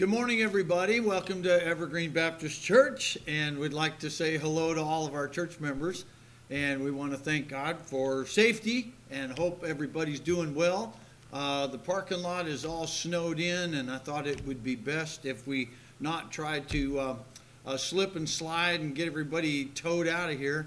Good morning, everybody. Welcome to Evergreen Baptist Church, and we'd like to say hello to all of our church members. And we want to thank God for safety and hope everybody's doing well. Uh, the parking lot is all snowed in, and I thought it would be best if we not try to uh, uh, slip and slide and get everybody towed out of here.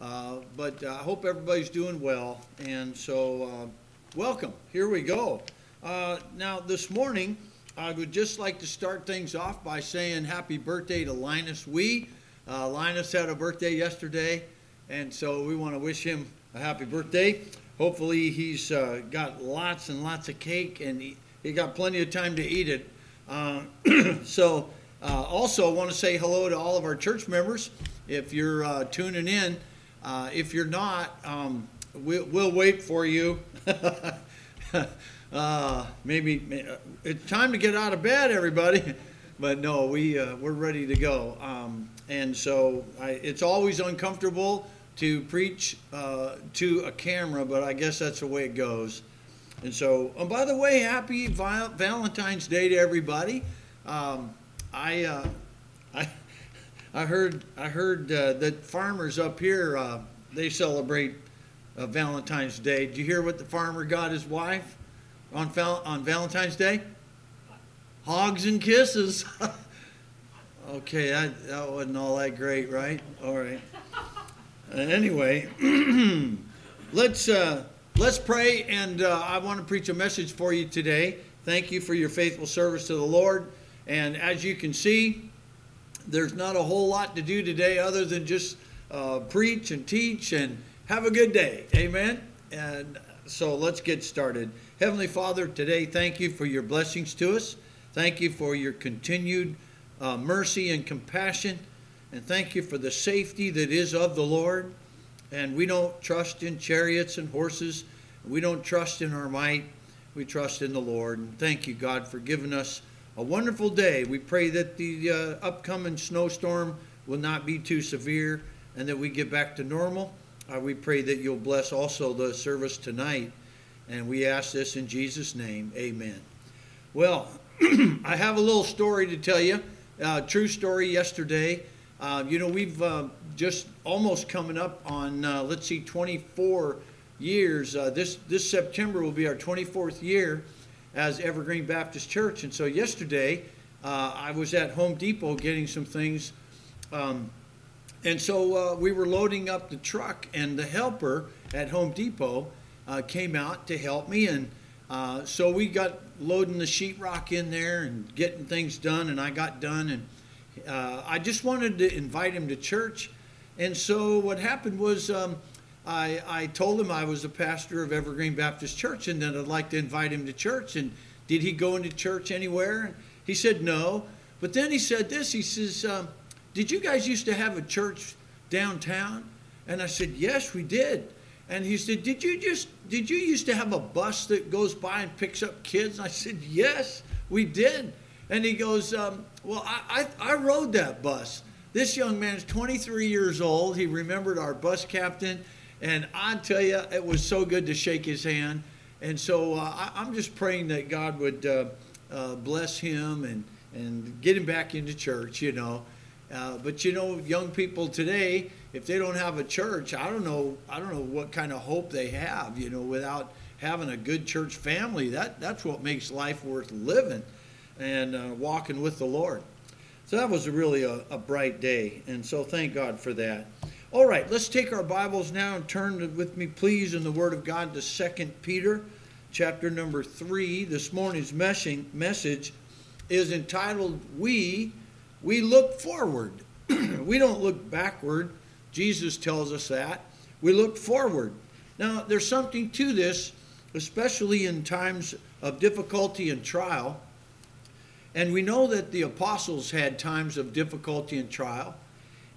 Uh, but I hope everybody's doing well, and so uh, welcome. Here we go. Uh, now, this morning, I would just like to start things off by saying happy birthday to Linus Wee. Uh, Linus had a birthday yesterday, and so we want to wish him a happy birthday. Hopefully, he's uh, got lots and lots of cake, and he, he got plenty of time to eat it. Uh, so, uh, also want to say hello to all of our church members. If you're uh, tuning in, uh, if you're not, um, we'll, we'll wait for you. uh, maybe uh, it's time to get out of bed, everybody. But no, we uh, we're ready to go. Um, and so I, it's always uncomfortable to preach uh, to a camera, but I guess that's the way it goes. And so, and by the way, happy Valentine's Day to everybody. Um, I, uh, I, I heard I heard uh, that farmers up here they celebrate Valentine's Day. Did you hear what the farmer got his wife? On, val- on Valentine's Day? Hogs and kisses. okay, that, that wasn't all that great, right? All right. Uh, anyway, let's uh, let's pray, and uh, I want to preach a message for you today. Thank you for your faithful service to the Lord. And as you can see, there's not a whole lot to do today other than just uh, preach and teach and have a good day. Amen. And so let's get started. Heavenly Father, today thank you for your blessings to us. Thank you for your continued uh, mercy and compassion. And thank you for the safety that is of the Lord. And we don't trust in chariots and horses. We don't trust in our might. We trust in the Lord. And thank you, God, for giving us a wonderful day. We pray that the uh, upcoming snowstorm will not be too severe and that we get back to normal. Uh, we pray that you'll bless also the service tonight and we ask this in Jesus' name. Amen. Well, I have a little story to tell you. Uh, true story yesterday. Uh, you know, we've uh, just almost coming up on, uh, let's see, 24 years. Uh, this, this September will be our 24th year as Evergreen Baptist Church. And so yesterday, I was at Home Depot getting some things. Um, and so we were loading up the truck, and the helper at Home Depot uh, came out to help me, and uh, so we got loading the sheetrock in there and getting things done, and I got done, and uh, I just wanted to invite him to church, and so what happened was. Um, I, I told him I was a pastor of Evergreen Baptist Church and that I'd like to invite him to church. And did he go into church anywhere? And he said no. But then he said this. He says, um, "Did you guys used to have a church downtown?" And I said, "Yes, we did." And he said, Did you just, did you used to have a bus that goes by and picks up kids? And I said, Yes, we did. And he goes, um, Well, I, I, I rode that bus. This young man is 23 years old. He remembered our bus captain. And I tell you, it was so good to shake his hand. And so uh, I, am just praying that God would uh, uh, bless him and, and get him back into church, you know. Uh, but you know, young people today, if they don't have a church, I don't know, I don't know what kind of hope they have. You know, without having a good church family, that that's what makes life worth living, and uh, walking with the Lord. So that was really a, a bright day, and so thank God for that. All right, let's take our Bibles now and turn with me, please, in the Word of God to Second Peter, chapter number three. This morning's message is entitled "We." We look forward. we don't look backward. Jesus tells us that. We look forward. Now, there's something to this, especially in times of difficulty and trial. And we know that the apostles had times of difficulty and trial.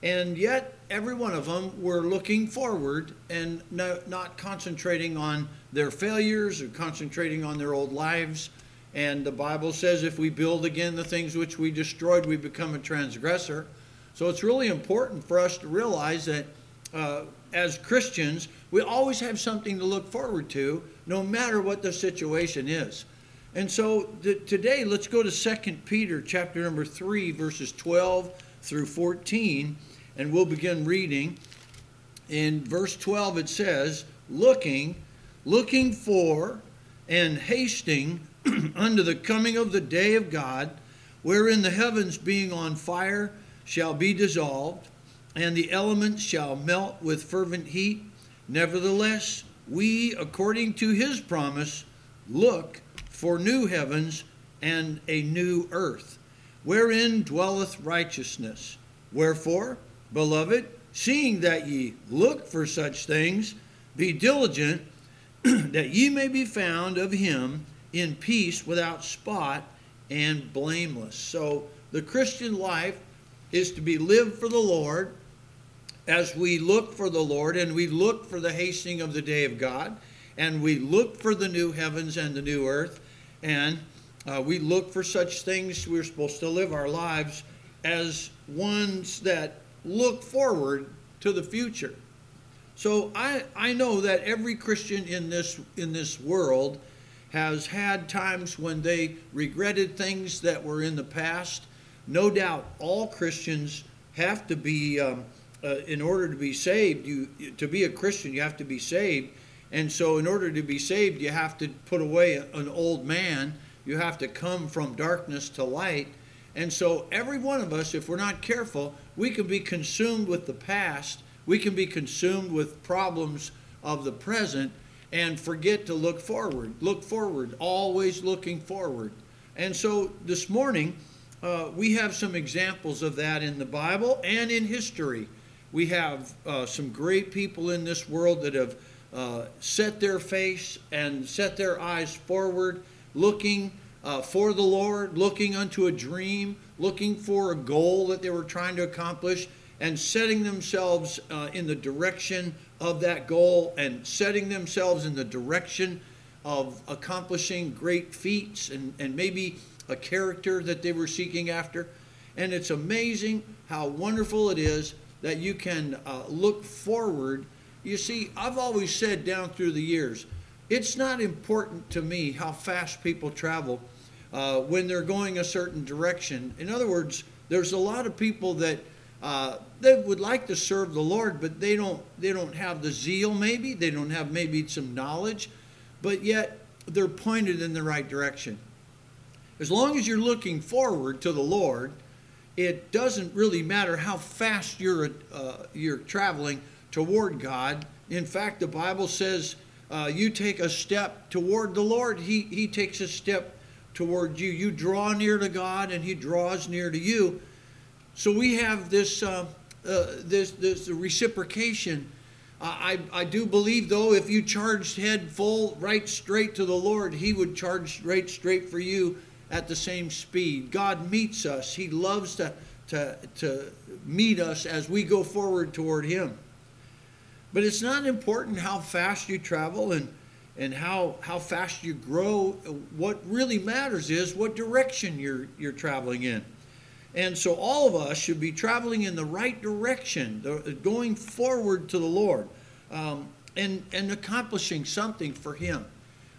And yet, every one of them were looking forward and not concentrating on their failures or concentrating on their old lives and the Bible says if we build again the things which we destroyed, we become a transgressor. So it's really important for us to realize that uh, as Christians, we always have something to look forward to, no matter what the situation is. And so th- today, let's go to 2 Peter chapter number 3, verses 12 through 14, and we'll begin reading. In verse 12, it says, Looking, looking for, and hasting unto the coming of the day of God, wherein the heavens being on fire shall be dissolved, and the elements shall melt with fervent heat. Nevertheless, we, according to his promise, look for new heavens and a new earth, wherein dwelleth righteousness. Wherefore, beloved, seeing that ye look for such things, be diligent that ye may be found of him in peace without spot and blameless. So the Christian life is to be lived for the Lord as we look for the Lord and we look for the hastening of the day of God and we look for the new heavens and the new earth and uh, we look for such things. We're supposed to live our lives as ones that look forward to the future. So I, I know that every Christian in this in this world has had times when they regretted things that were in the past. No doubt, all Christians have to be, um, uh, in order to be saved, you to be a Christian, you have to be saved. And so, in order to be saved, you have to put away an old man. You have to come from darkness to light. And so, every one of us, if we're not careful, we can be consumed with the past. We can be consumed with problems of the present and forget to look forward. Look forward, always looking forward. And so, this morning, uh, we have some examples of that in the Bible and in history. We have uh, some great people in this world that have uh, set their face and set their eyes forward, looking uh, for the Lord, looking unto a dream, looking for a goal that they were trying to accomplish, and setting themselves uh, in the direction of that goal and setting themselves in the direction of accomplishing great feats and, and maybe a character that they were seeking after. And it's amazing how wonderful it is that you can uh, look forward you see, I've always said down through the years, it's not important to me how fast people travel uh, when they're going a certain direction. In other words, there's a lot of people that uh, they would like to serve the Lord, but they don't they don't have the zeal. Maybe they don't have maybe some knowledge, but yet they're pointed in the right direction. As long as you're looking forward to the Lord, it doesn't really matter how fast you're uh, you're traveling toward God. In fact, the Bible says uh, you take a step toward the Lord, he, he takes a step toward you. You draw near to God, and He draws near to you. So we have this, uh, uh, this, this reciprocation. I, I do believe, though, if you charged head full right straight to the Lord, He would charge right straight for you at the same speed. God meets us. He loves to, to, to meet us as we go forward toward Him. But it's not important how fast you travel and, and how, how fast you grow. What really matters is what direction you're, you're traveling in. And so all of us should be traveling in the right direction, going forward to the Lord um, and, and accomplishing something for Him.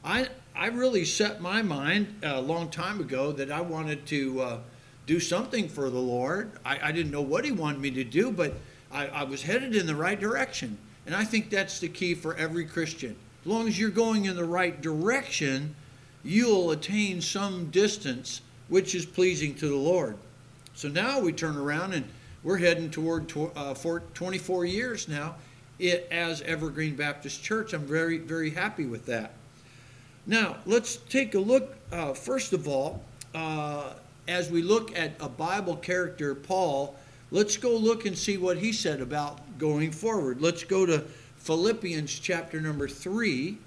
I, I really set my mind a long time ago that I wanted to uh, do something for the Lord. I, I didn't know what He wanted me to do, but I, I was headed in the right direction. And I think that's the key for every Christian. As long as you're going in the right direction, you'll attain some distance which is pleasing to the Lord. So now we turn around and we're heading toward uh, for 24 years now it, as Evergreen Baptist Church. I'm very, very happy with that. Now, let's take a look, uh, first of all, uh, as we look at a Bible character, Paul, let's go look and see what he said about going forward. Let's go to Philippians chapter number 3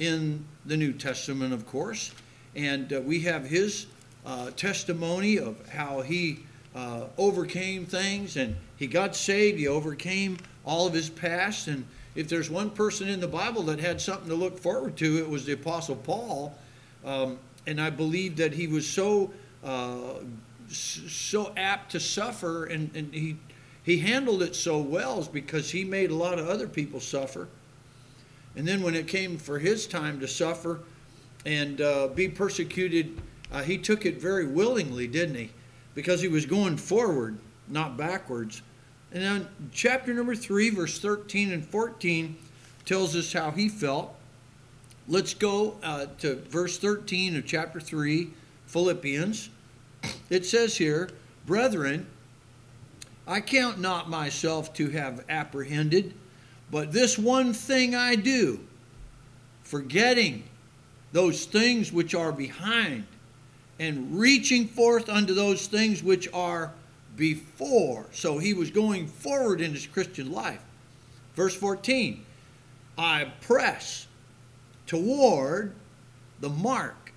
in the New Testament, of course. And uh, we have his uh, testimony of how he uh, overcame things and he got saved. He overcame all of his past. And if there's one person in the Bible that had something to look forward to, it was the Apostle Paul. Um, and I believe that he was so uh, so apt to suffer, and, and he he handled it so well is because he made a lot of other people suffer. And then when it came for his time to suffer, and uh, be persecuted. Uh, he took it very willingly, didn't he? Because he was going forward, not backwards. And then chapter number 3, verse 13 and 14 tells us how he felt. Let's go uh, to verse 13 of chapter 3, Philippians. It says here, Brethren, I count not myself to have apprehended, but this one thing I do, forgetting those things which are behind, and reaching forth unto those things which are before. So he was going forward in his Christian life. Verse 14 I press toward the mark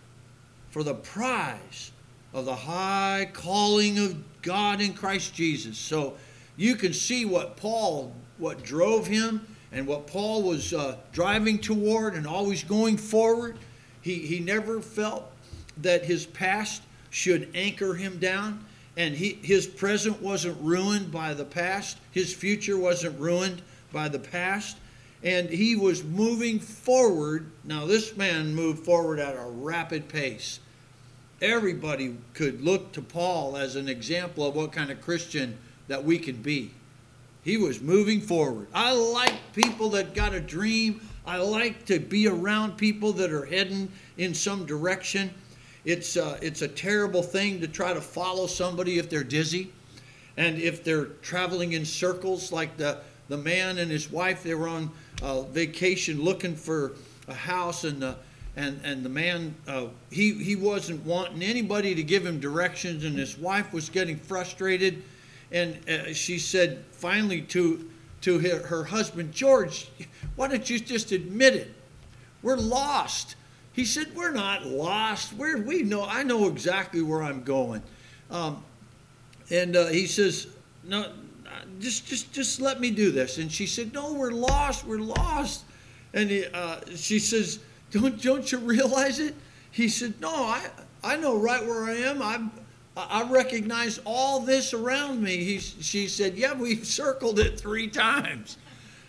for the prize of the high calling of God in Christ Jesus. So you can see what Paul, what drove him, and what Paul was uh, driving toward and always going forward. He, he never felt that his past should anchor him down, and he, his present wasn't ruined by the past, his future wasn't ruined by the past, and he was moving forward. Now, this man moved forward at a rapid pace. Everybody could look to Paul as an example of what kind of Christian that we can be. He was moving forward. I like people that got a dream. I like to be around people that are heading in some direction. It's, uh, it's a terrible thing to try to follow somebody if they're dizzy and if they're traveling in circles like the, the man and his wife, they were on uh, vacation looking for a house and the, and, and the man, uh, he, he wasn't wanting anybody to give him directions and his wife was getting frustrated and uh, she said finally to, to her, her husband, George, why don't you just admit it? We're lost. He said, We're not lost. We're, we know, I know exactly where I'm going. Um, and uh, he says, No, just, just, just let me do this. And she said, No, we're lost. We're lost. And he, uh, she says, don't, don't you realize it? He said, No, I, I know right where I am. I'm, I recognize all this around me. He, she said, Yeah, we've circled it three times.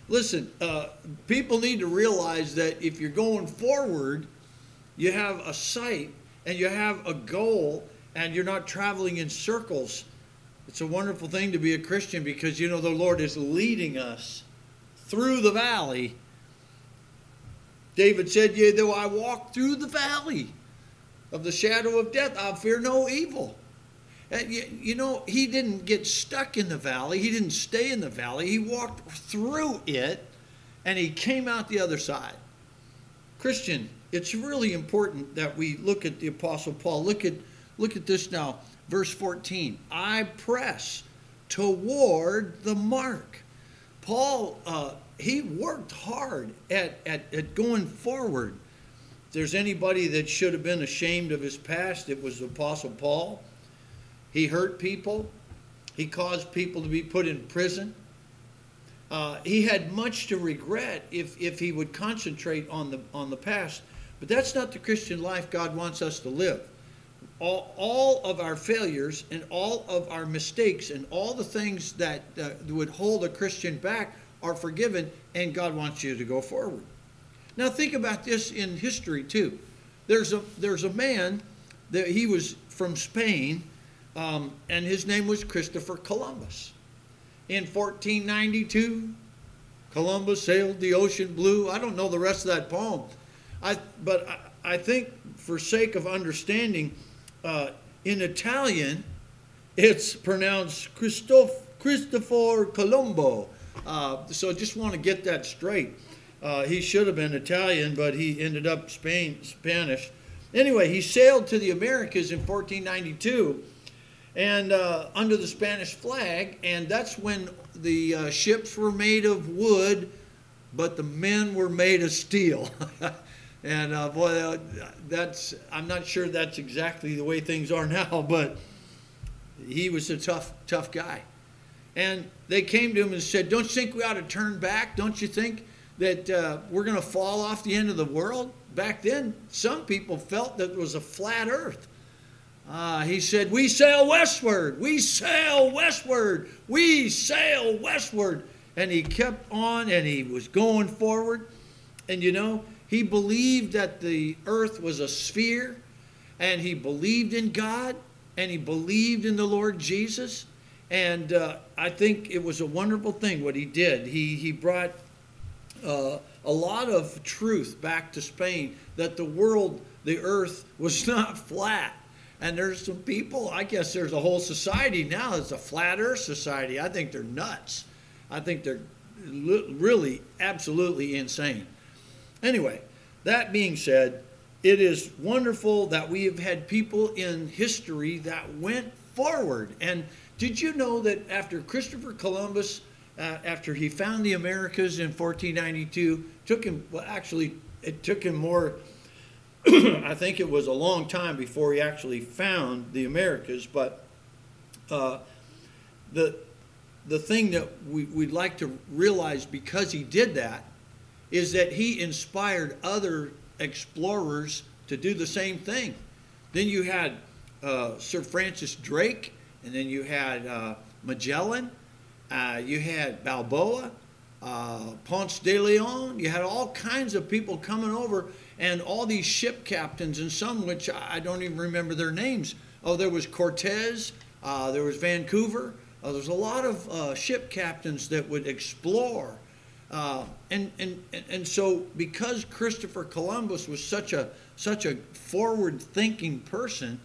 Listen, uh, people need to realize that if you're going forward, you have a sight and you have a goal and you're not traveling in circles. It's a wonderful thing to be a Christian because you know the Lord is leading us through the valley. David said, Yea, though I walk through the valley of the shadow of death, I'll fear no evil. And you, you know, he didn't get stuck in the valley. He didn't stay in the valley. He walked through it and he came out the other side. Christian, it's really important that we look at the apostle Paul. Look at look at this now, verse 14. I press toward the mark. Paul, uh, he worked hard at, at, at going forward. If there's anybody that should have been ashamed of his past, it was the apostle Paul. He hurt people. He caused people to be put in prison. Uh, he had much to regret if, if he would concentrate on the, on the past. But that's not the Christian life God wants us to live. All, all of our failures and all of our mistakes and all the things that uh, would hold a Christian back are forgiven, and God wants you to go forward. Now, think about this in history, too. There's a, there's a man that he was from Spain um, and his name was Christopher Columbus. In 1492, Columbus sailed the ocean blue. I don't know the rest of that poem, I, but I, I think for sake of understanding, uh, in Italian, it's pronounced Christoph, Cristoforo Colombo. Uh, so just want to get that straight. Uh, he should have been Italian, but he ended up Spain, Spanish. Anyway, he sailed to the Americas in 1492 and uh, under the Spanish flag, and that's when the uh, ships were made of wood, but the men were made of steel. and uh, boy, that's I'm not sure that's exactly the way things are now, but he was a tough, tough guy. And they came to him and said, "Don't you think we ought to turn back? Don't you think that uh, we're going to fall off the end of the world?" Back then, some people felt that it was a flat Earth. Uh, he said, We sail westward, we sail westward, we sail westward. And he kept on and he was going forward. And you know, He believed that the earth was a sphere, and he believed in God, and he believed in the Lord Jesus. And uh, I think it was a wonderful thing what he did. He, he brought uh, a lot of truth back to Spain that the world, the earth, was not flat. And there's some people, I guess there's a whole society now that's a flat earth society. I think they're nuts. I think they're really absolutely insane. Anyway, that being said, it is wonderful that we have had people in history that went forward. And did you know that after Christopher Columbus, uh, after he found the Americas in 1492, took him, well, actually, it took him more, I think it was a long time before he actually found the Americas, but uh, the, the thing that we, we'd like to realize because he did that is that he inspired other explorers to do the same thing. Then you had uh, Sir Francis Drake, and then you had uh, Magellan, uh, you had Balboa, uh, Ponce de Leon. You had all kinds of people coming over, and all these ship captains, and some which I don't even remember their names. Oh, there was Cortez, uh, there was Vancouver. Uh, there's a lot of ship captains that would explore. Uh, and, and, and so, because Christopher Columbus was such a, such a forward thinking person,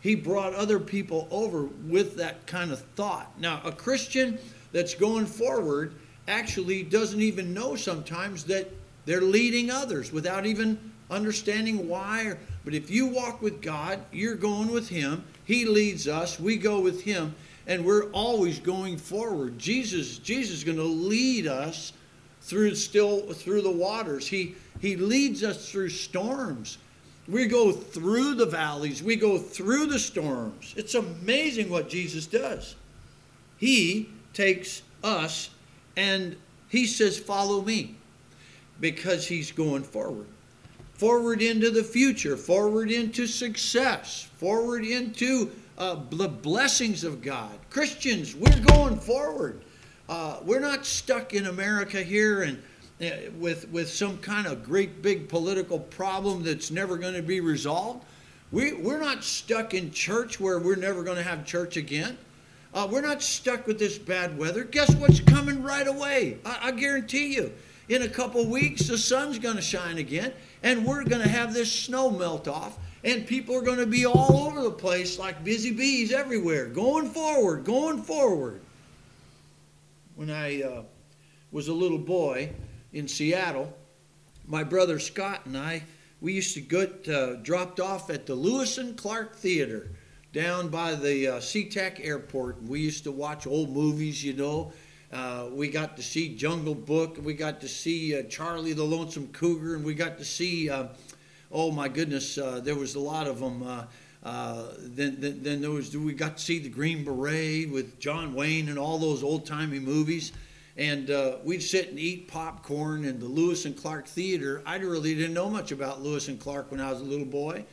he brought other people over with that kind of thought. Now, a Christian that's going forward actually doesn't even know sometimes that they're leading others without even understanding why. But if you walk with God, you're going with Him. He leads us, we go with Him, and we're always going forward. Jesus, Jesus is going to lead us through still through the waters. He He leads us through storms. We go through the valleys, we go through the storms. It's amazing what Jesus does. He takes us and he says, Follow me, because he's going forward. Forward into the future, forward into success, forward into uh, the blessings of God. Christians, we're going forward. Uh, we're not stuck in America here and uh, with, with some kind of great big political problem that's never going to be resolved. We, we're not stuck in church where we're never going to have church again. Uh, we're not stuck with this bad weather. Guess what's coming right away? I, I guarantee you. In a couple weeks, the sun's going to shine again, and we're going to have this snow melt off, and people are going to be all over the place like busy bees everywhere, going forward, going forward. When I uh, was a little boy, in Seattle, my brother Scott and I, we used to get uh, dropped off at the Lewis and Clark Theater down by the uh, SeaTac Airport. We used to watch old movies, you know. Uh, we got to see Jungle Book, we got to see uh, Charlie the Lonesome Cougar, and we got to see, uh, oh my goodness, uh, there was a lot of them. Uh, then, then, then there was we got to see the Green Beret with John Wayne and all those old timey movies and uh, we'd sit and eat popcorn in the Lewis and Clark Theater. I really didn't know much about Lewis and Clark when I was a little boy,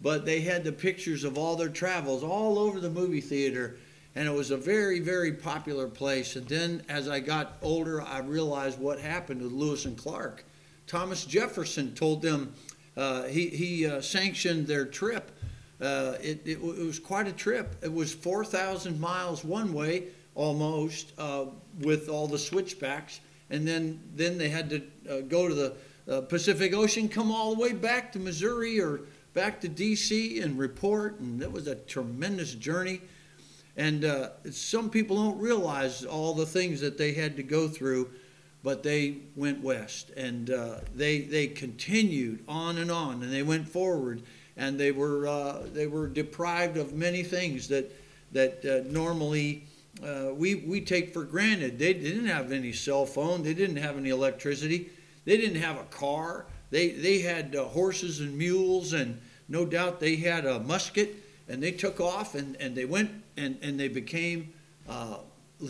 but they had the pictures of all their travels all over the movie theater, and it was a very, very popular place. And then as I got older, I realized what happened with Lewis and Clark. Thomas Jefferson told them uh, he, he uh, sanctioned their trip. Uh, it, it, it was quite a trip. It was 4,000 miles one way almost uh, with all the switchbacks, and then then they had to uh, go to the uh, Pacific Ocean, come all the way back to Missouri or back to D.C. and report, and that was a tremendous journey. And uh, some people don't realize all the things that they had to go through, but they went west and uh, they they continued on and on, and they went forward, and they were uh, they were deprived of many things that that normally uh, we, we take for granted. They didn't have any cell phone, they didn't have any electricity, they didn't have a car. They, they had uh, horses and mules, and no doubt they had a musket, and they took off and, and they went and, and they became uh,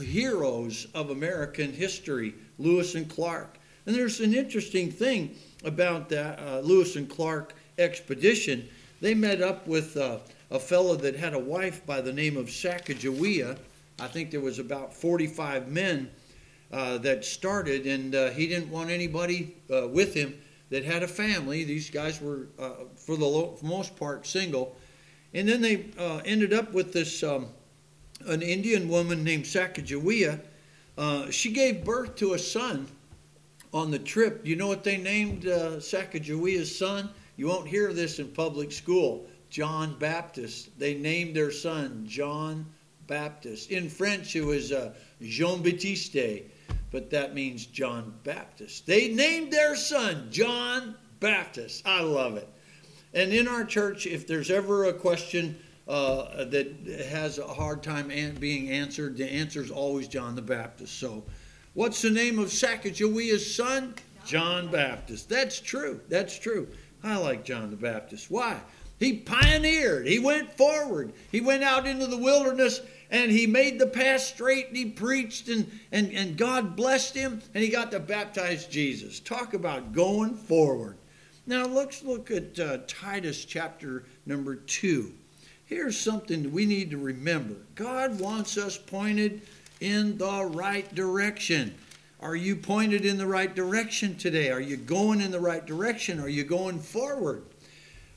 heroes of American history, Lewis and Clark. And there's an interesting thing about that uh, Lewis and Clark expedition. They met up with uh, a fellow that had a wife by the name of Sacagawea I think there was about 45 men uh, that started, and uh, he didn't want anybody uh, with him that had a family. These guys were, uh, for the most part, single. And then they uh, ended up with this um, an Indian woman named Sacagawea. She gave birth to a son on the trip. You know what they named uh, Sacagawea's son? You won't hear this in public school. John Baptist. They named their son John Baptist. In French, it was uh, Jean Baptiste, but that means John Baptist. They named their son John Baptist. I love it. And in our church, if there's ever a question uh, that has a hard time being answered, the answer is always John the Baptist. So, what's the name of Sacagawea's son? John Baptist. That's true. That's true. I like John the Baptist. Why? He pioneered. He went forward. He went out into the wilderness and he made the path straight and he preached and, and, and God blessed him and he got to baptize Jesus. Talk about going forward. Now let's look at uh, Titus chapter number 2. Here's something we need to remember God wants us pointed in the right direction. Are you pointed in the right direction today? Are you going in the right direction? Are you going forward?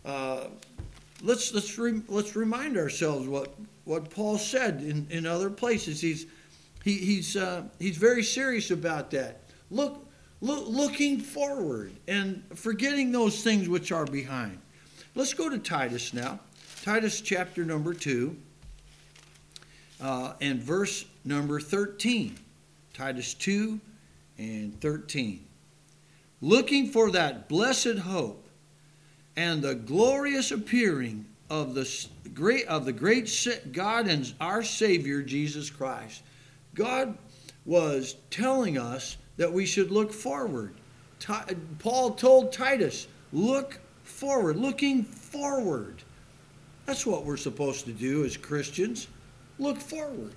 Uh, let's let's re, let's remind ourselves what what Paul said in, in other places. He's he, he's uh, he's very serious about that. Look, look looking forward and forgetting those things which are behind. Let's go to Titus now. Titus chapter number two uh, and verse number thirteen. Titus two and 13. Looking for that blessed hope and the glorious appearing of the great of the great God and our Savior Jesus Christ. God was telling us that we should look forward. Paul told Titus, look forward, looking forward. That's what we're supposed to do as Christians. Look forward.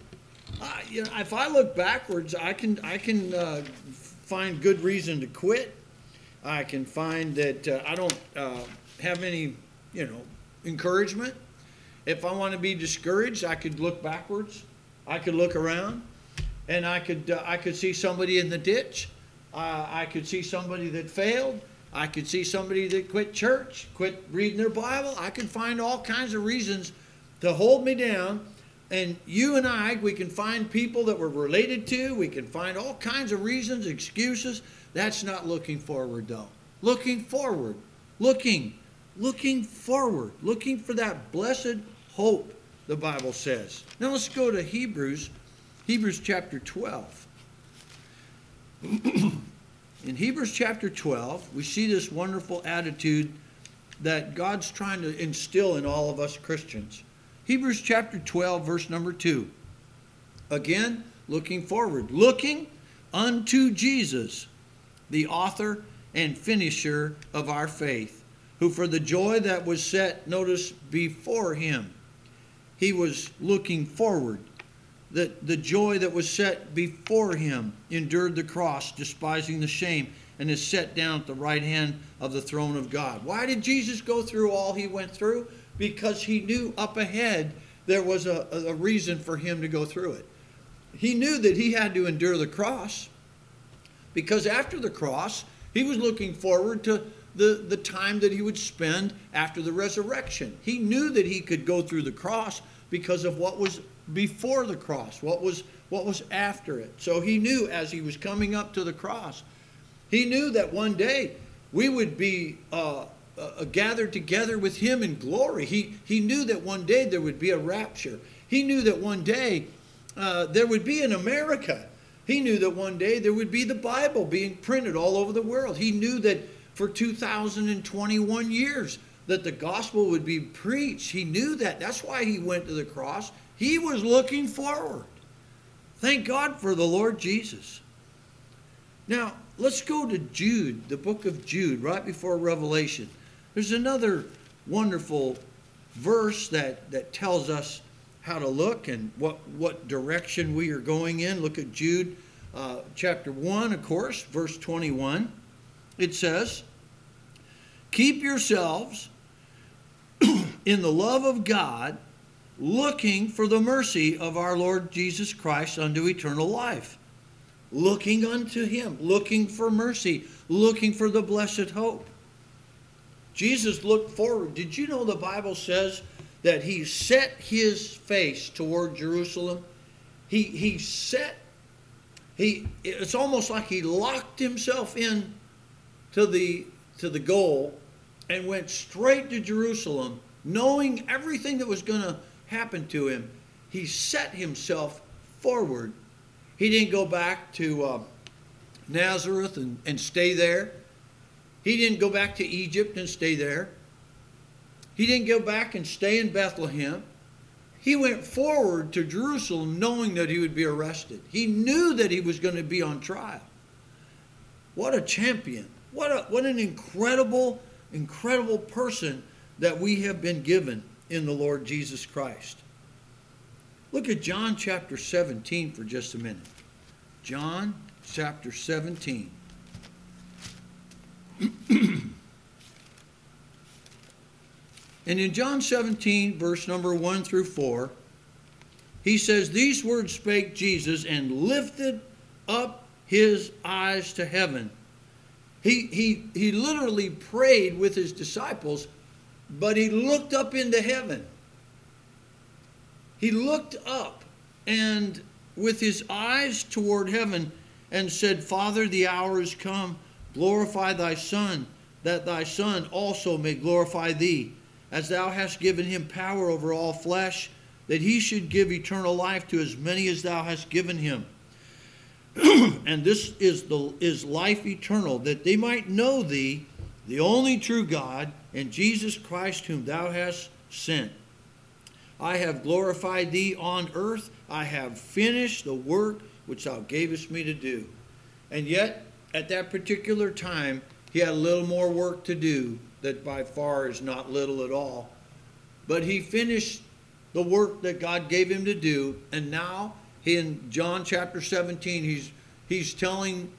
You know, if I look backwards, I can I can uh, find good reason to quit. I can find that uh, I don't uh, have any, you know, encouragement. If I want to be discouraged, I could look backwards. I could look around, and I could uh, I could see somebody in the ditch. I could see somebody that failed. I could see somebody that quit church, quit reading their Bible. I could find all kinds of reasons to hold me down and you and I, we can find people that we're related to. We can find all kinds of reasons, excuses. That's not looking forward, though. Looking forward. Looking. Looking forward. Looking for that blessed hope, the Bible says. Now let's go to Hebrews, Hebrews chapter 12. In Hebrews chapter 12, we see this wonderful attitude that God's trying to instill in all of us Christians. Hebrews chapter 12, verse number 2. Again, looking forward, looking unto Jesus, the author and finisher of our faith, who for the joy that was set, notice, before him, he was looking forward. That the joy that was set before him endured the cross, despising the shame, and is set down at the right hand of the throne of God. Why did Jesus go through all he went through? Because he knew up ahead there was a, a reason for him to go through it. He knew that he had to endure the cross because after the cross, he was looking forward to the, the time that he would spend after the resurrection. He knew that he could go through the cross because of what was before the cross, what was what was after it. So he knew as he was coming up to the cross, he knew that one day we would be uh, uh, gathered together with him in glory. He, he knew that one day there would be a rapture. He knew that one day uh, there would be an America. He knew that one day there would be the Bible being printed all over the world. He knew that for 2021 years that the gospel would be preached. He knew that. That's why he went to the cross. He was looking forward. Thank God for the Lord Jesus. Now, let's go to Jude, the book of Jude, right before Revelation. There's another wonderful verse that, that tells us how to look and what, what direction we are going in. Look at Jude uh, chapter 1, of course, verse 21. It says, Keep yourselves in the love of God, looking for the mercy of our Lord Jesus Christ unto eternal life. looking unto him, looking for mercy, looking for the blessed hope. Jesus looked forward. Did you know the Bible says that he set his face toward Jerusalem? He, he set, he, it's almost like he locked himself in to the, to the goal and went straight to Jerusalem, knowing everything that was going to happen to him. He set himself forward. He didn't go back to uh, Nazareth and, and stay there. He didn't go back to Egypt and stay there. He didn't go back and stay in Bethlehem. He went forward to Jerusalem knowing that he would be arrested. He knew that he was going to be on trial. What a champion. What, a, what an incredible, incredible person that we have been given in the Lord Jesus Christ. Look at John chapter 17 for just a minute. John chapter 17. And in John 17, verse number 1 through 4, he says, These words spake Jesus and lifted up his eyes to heaven. He, he, he literally prayed with his disciples, but he looked up into heaven he looked up and with his eyes toward heaven and said, Father, the hour is come. Glorify thy Son, that thy Son also may glorify thee, as thou hast given him power over all flesh, that he should give eternal life to as many as thou hast given him. and this is the is life eternal, that they might know thee, the only true God, and Jesus Christ whom thou hast sent. I have glorified thee on earth. I have finished the work which thou gavest me to do. And yet, at that particular time, he had a little more work to do that by far is not little at all. But he finished the work that God gave him to do, and now in John chapter 17, he's he's telling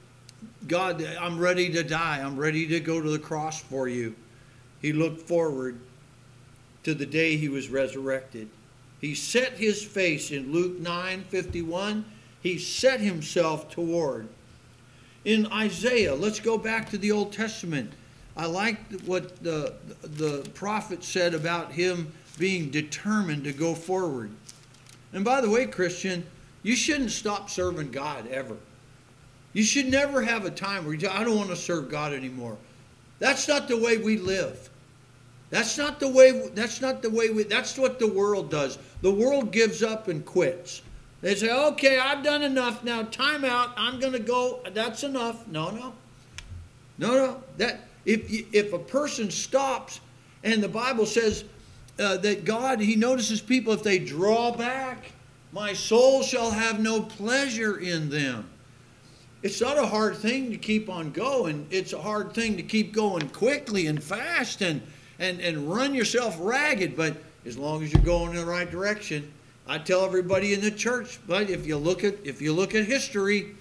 God, I'm ready to die. I'm ready to go to the cross for you. He looked forward to the day he was resurrected. He set his face in Luke 9 51. He set himself toward. In Isaiah, let's go back to the Old Testament. I like what the, the prophet said about him being determined to go forward. And by the way, Christian, you shouldn't stop serving God ever. You should never have a time where you I don't want to serve God anymore. That's not the way we live. That's not the way. That's not the way. We, that's what the world does. The world gives up and quits. They say, "Okay, I've done enough. Now, time out. I'm going to go. That's enough." No, no, no, no. That if if a person stops, and the Bible says uh, that God He notices people if they draw back, my soul shall have no pleasure in them. It's not a hard thing to keep on going. It's a hard thing to keep going quickly and fast and and, and run yourself ragged, but as long as you're going in the right direction. I tell everybody in the church, but if you look at if you look at history,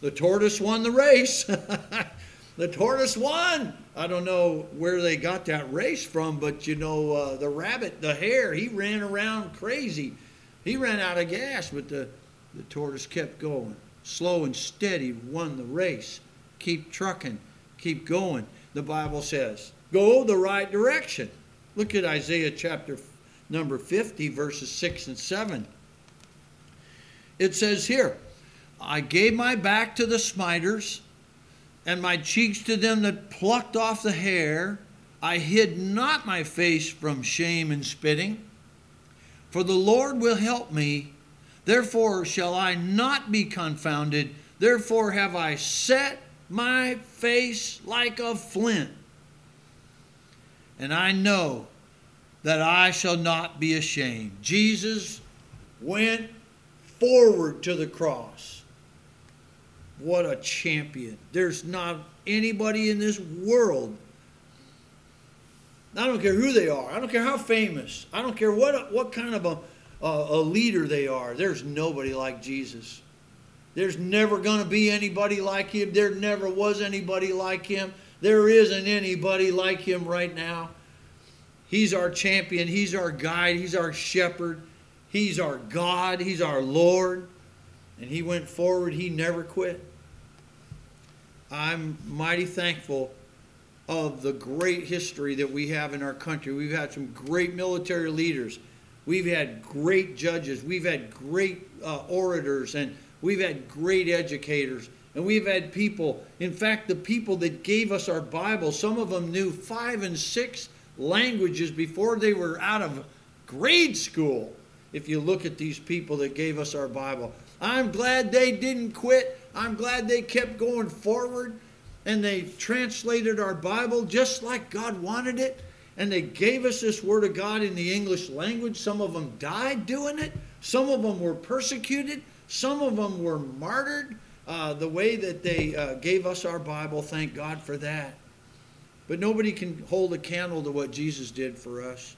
the tortoise won the race. the tortoise won. I don't know where they got that race from, but you know uh, the rabbit, the hare, he ran around crazy. He ran out of gas, but the the tortoise kept going, slow and steady, won the race. Keep trucking, keep going. The Bible says go the right direction. Look at Isaiah chapter number 50, verses 6 and 7. It says here, I gave my back to the smiters, and my cheeks to them that plucked off the hair. I hid not my face from shame and spitting. For the Lord will help me, therefore shall I not be confounded. Therefore have I set my face like a flint and I know that I shall not be ashamed. Jesus went forward to the cross. What a champion. There's not anybody in this world. I don't care who they are. I don't care how famous. I don't care what, what kind of a, a, a leader they are. There's nobody like Jesus. There's never going to be anybody like him. There never was anybody like him. There isn't anybody like him right now. He's our champion. He's our guide. He's our shepherd. He's our God. He's our Lord. And he went forward. He never quit. I'm mighty thankful of the great history that we have in our country. We've had some great military leaders. We've had great judges. We've had great uh, orators, and we've had great educators. And we've had people, in fact, the people that gave us our Bible, some of them knew five and six languages before they were out of grade school. If you look at these people that gave us our Bible, I'm glad they didn't quit. I'm glad they kept going forward and they translated our Bible just like God wanted it. And they gave us this Word of God in the English language. Some of them died doing it, some of them were persecuted, some of them were martyred. Uh, the way that they uh, gave us our Bible, thank God for that. But nobody can hold a candle to what Jesus did for us.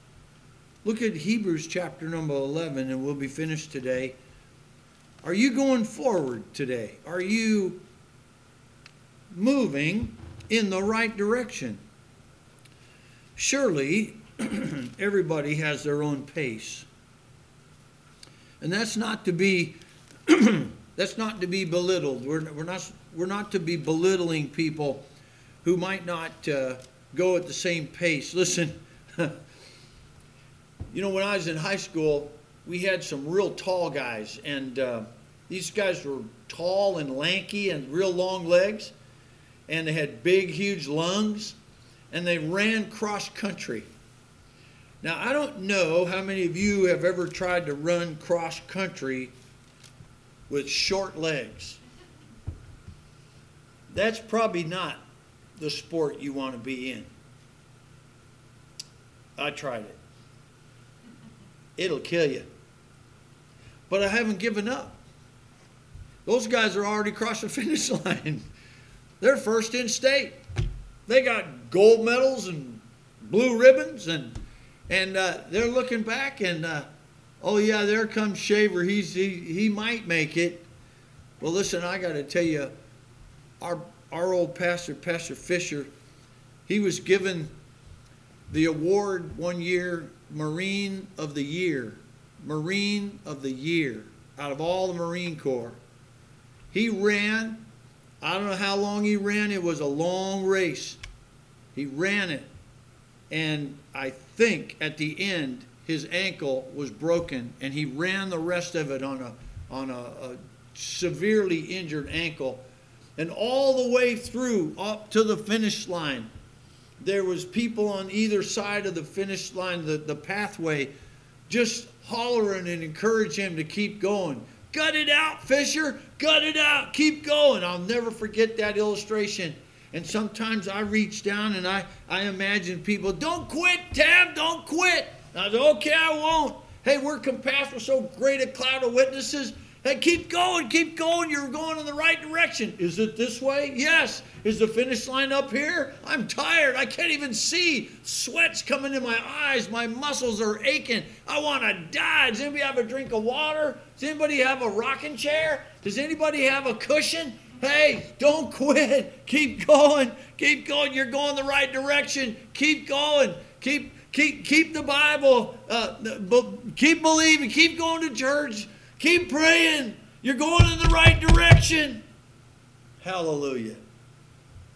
Look at Hebrews chapter number 11, and we'll be finished today. Are you going forward today? Are you moving in the right direction? Surely, everybody has their own pace. And that's not to be that's not to be belittled. We're, we're, not, we're not to be belittling people who might not uh, go at the same pace. Listen, you know, when I was in high school, we had some real tall guys, and uh, these guys were tall and lanky and real long legs, and they had big, huge lungs, and they ran cross country. Now, I don't know how many of you have ever tried to run cross country with short legs. That's probably not the sport you want to be in. I tried it. It'll kill you. But I haven't given up. Those guys are already across the finish line. They're first in state. They got gold medals and blue ribbons, and and uh, they're looking back and uh, oh yeah, there comes Shaver. He's he, he might make it. Well, listen, I got to tell you, our our old pastor, Pastor Fisher, he was given the award one year, Marine of the Year, Marine of the Year, out of all the Marine Corps. He ran. I don't know how long he ran. It was a long race. He ran it, and I think at the end his ankle was broken, and he ran the rest of it on a on a, a severely injured ankle, and all the way through up to the finish line, there was people on either side of the finish line, the, the pathway, just hollering and encouraging him to keep going. Gut it out, Fisher. Gut it out. Keep going. I'll never forget that illustration. And sometimes I reach down and I, I imagine people, don't quit, Tab, don't quit. I said, okay, I won't. Hey, we're compassed with so great a cloud of witnesses. Hey, keep going, keep going. You're going in the right direction. Is it this way? Yes. Is the finish line up here? I'm tired. I can't even see. Sweat's coming in my eyes. My muscles are aching. I want to die. Does anybody have a drink of water? Does anybody have a rocking chair? Does anybody have a cushion? Hey, don't quit. Keep going. Keep going. You're going the right direction. Keep going. Keep Keep, keep the Bible. Uh, keep believing. Keep going to church. Keep praying. You're going in the right direction. Hallelujah.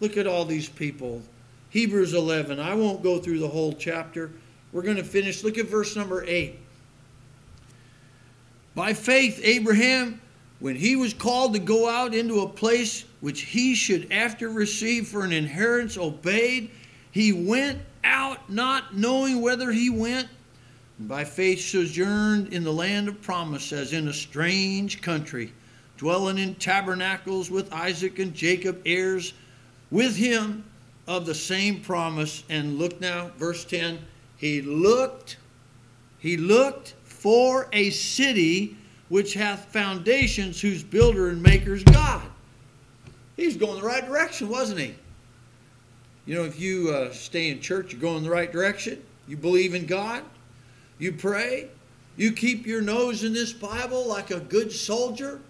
Look at all these people. Hebrews 11. I won't go through the whole chapter. We're going to finish. Look at verse number 8. By faith, Abraham, when he was called to go out into a place which he should after receive for an inheritance, obeyed. He went out not knowing whether he went, by faith sojourned in the land of promise as in a strange country, dwelling in tabernacles with Isaac and Jacob, heirs with him of the same promise. And look now, verse 10 he looked, he looked for a city which hath foundations, whose builder and maker is God. He's going the right direction, wasn't he? You know, if you uh, stay in church, you're going the right direction. You believe in God. You pray. You keep your nose in this Bible like a good soldier.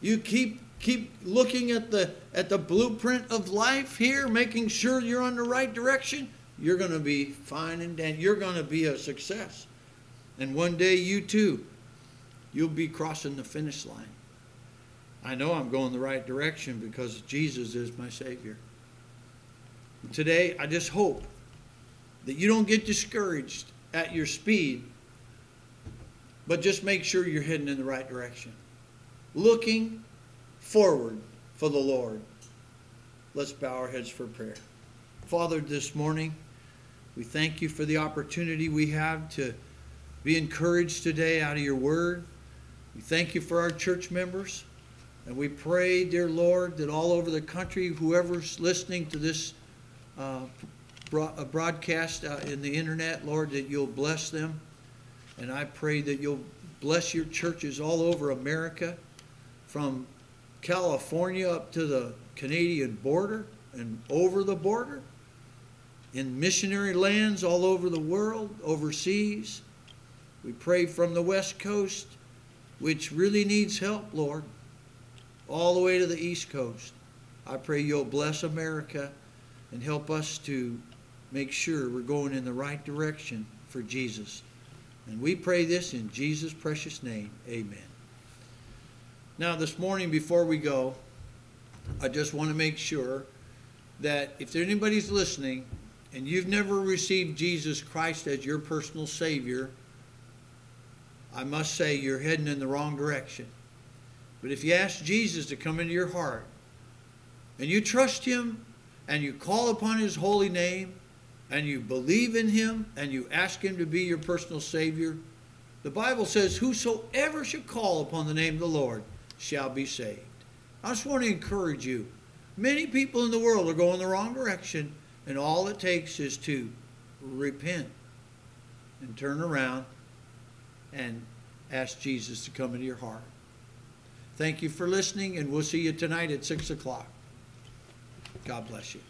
You keep keep looking at the at the blueprint of life here, making sure you're on the right direction. You're going to be fine and you're going to be a success. And one day you too, you'll be crossing the finish line. I know I'm going the right direction because Jesus is my Savior. Today, I just hope that you don't get discouraged at your speed, but just make sure you're heading in the right direction. Looking forward for the Lord. Let's bow our heads for prayer. Father, this morning, we thank you for the opportunity we have to be encouraged today out of your word. We thank you for our church members. And we pray, dear Lord, that all over the country, whoever's listening to this uh, broadcast uh, in the internet, Lord, that you'll bless them. And I pray that you'll bless your churches all over America, from California up to the Canadian border and over the border, in missionary lands all over the world, overseas. We pray from the West Coast, which really needs help, Lord, all the way to the East Coast. I pray you'll bless America and help us to make sure we're going in the right direction for Jesus. And we pray this in Jesus' precious name. Amen. Now, this morning, before we go, I just want to make sure that if there's anybody's listening and you've never received Jesus Christ as your personal Savior, I must say you're heading in the wrong direction. But if you ask Jesus to come into your heart and you trust Him and you call upon His holy name and you believe in Him and you ask Him to be your personal Savior, the Bible says, Whosoever shall call upon the name of the Lord shall be saved. I just want to encourage you. Many people in the world are going the wrong direction, and all it takes is to repent and turn around and ask Jesus to come into your heart. Thank you for listening, and we'll see you tonight at 6 o'clock. God bless you.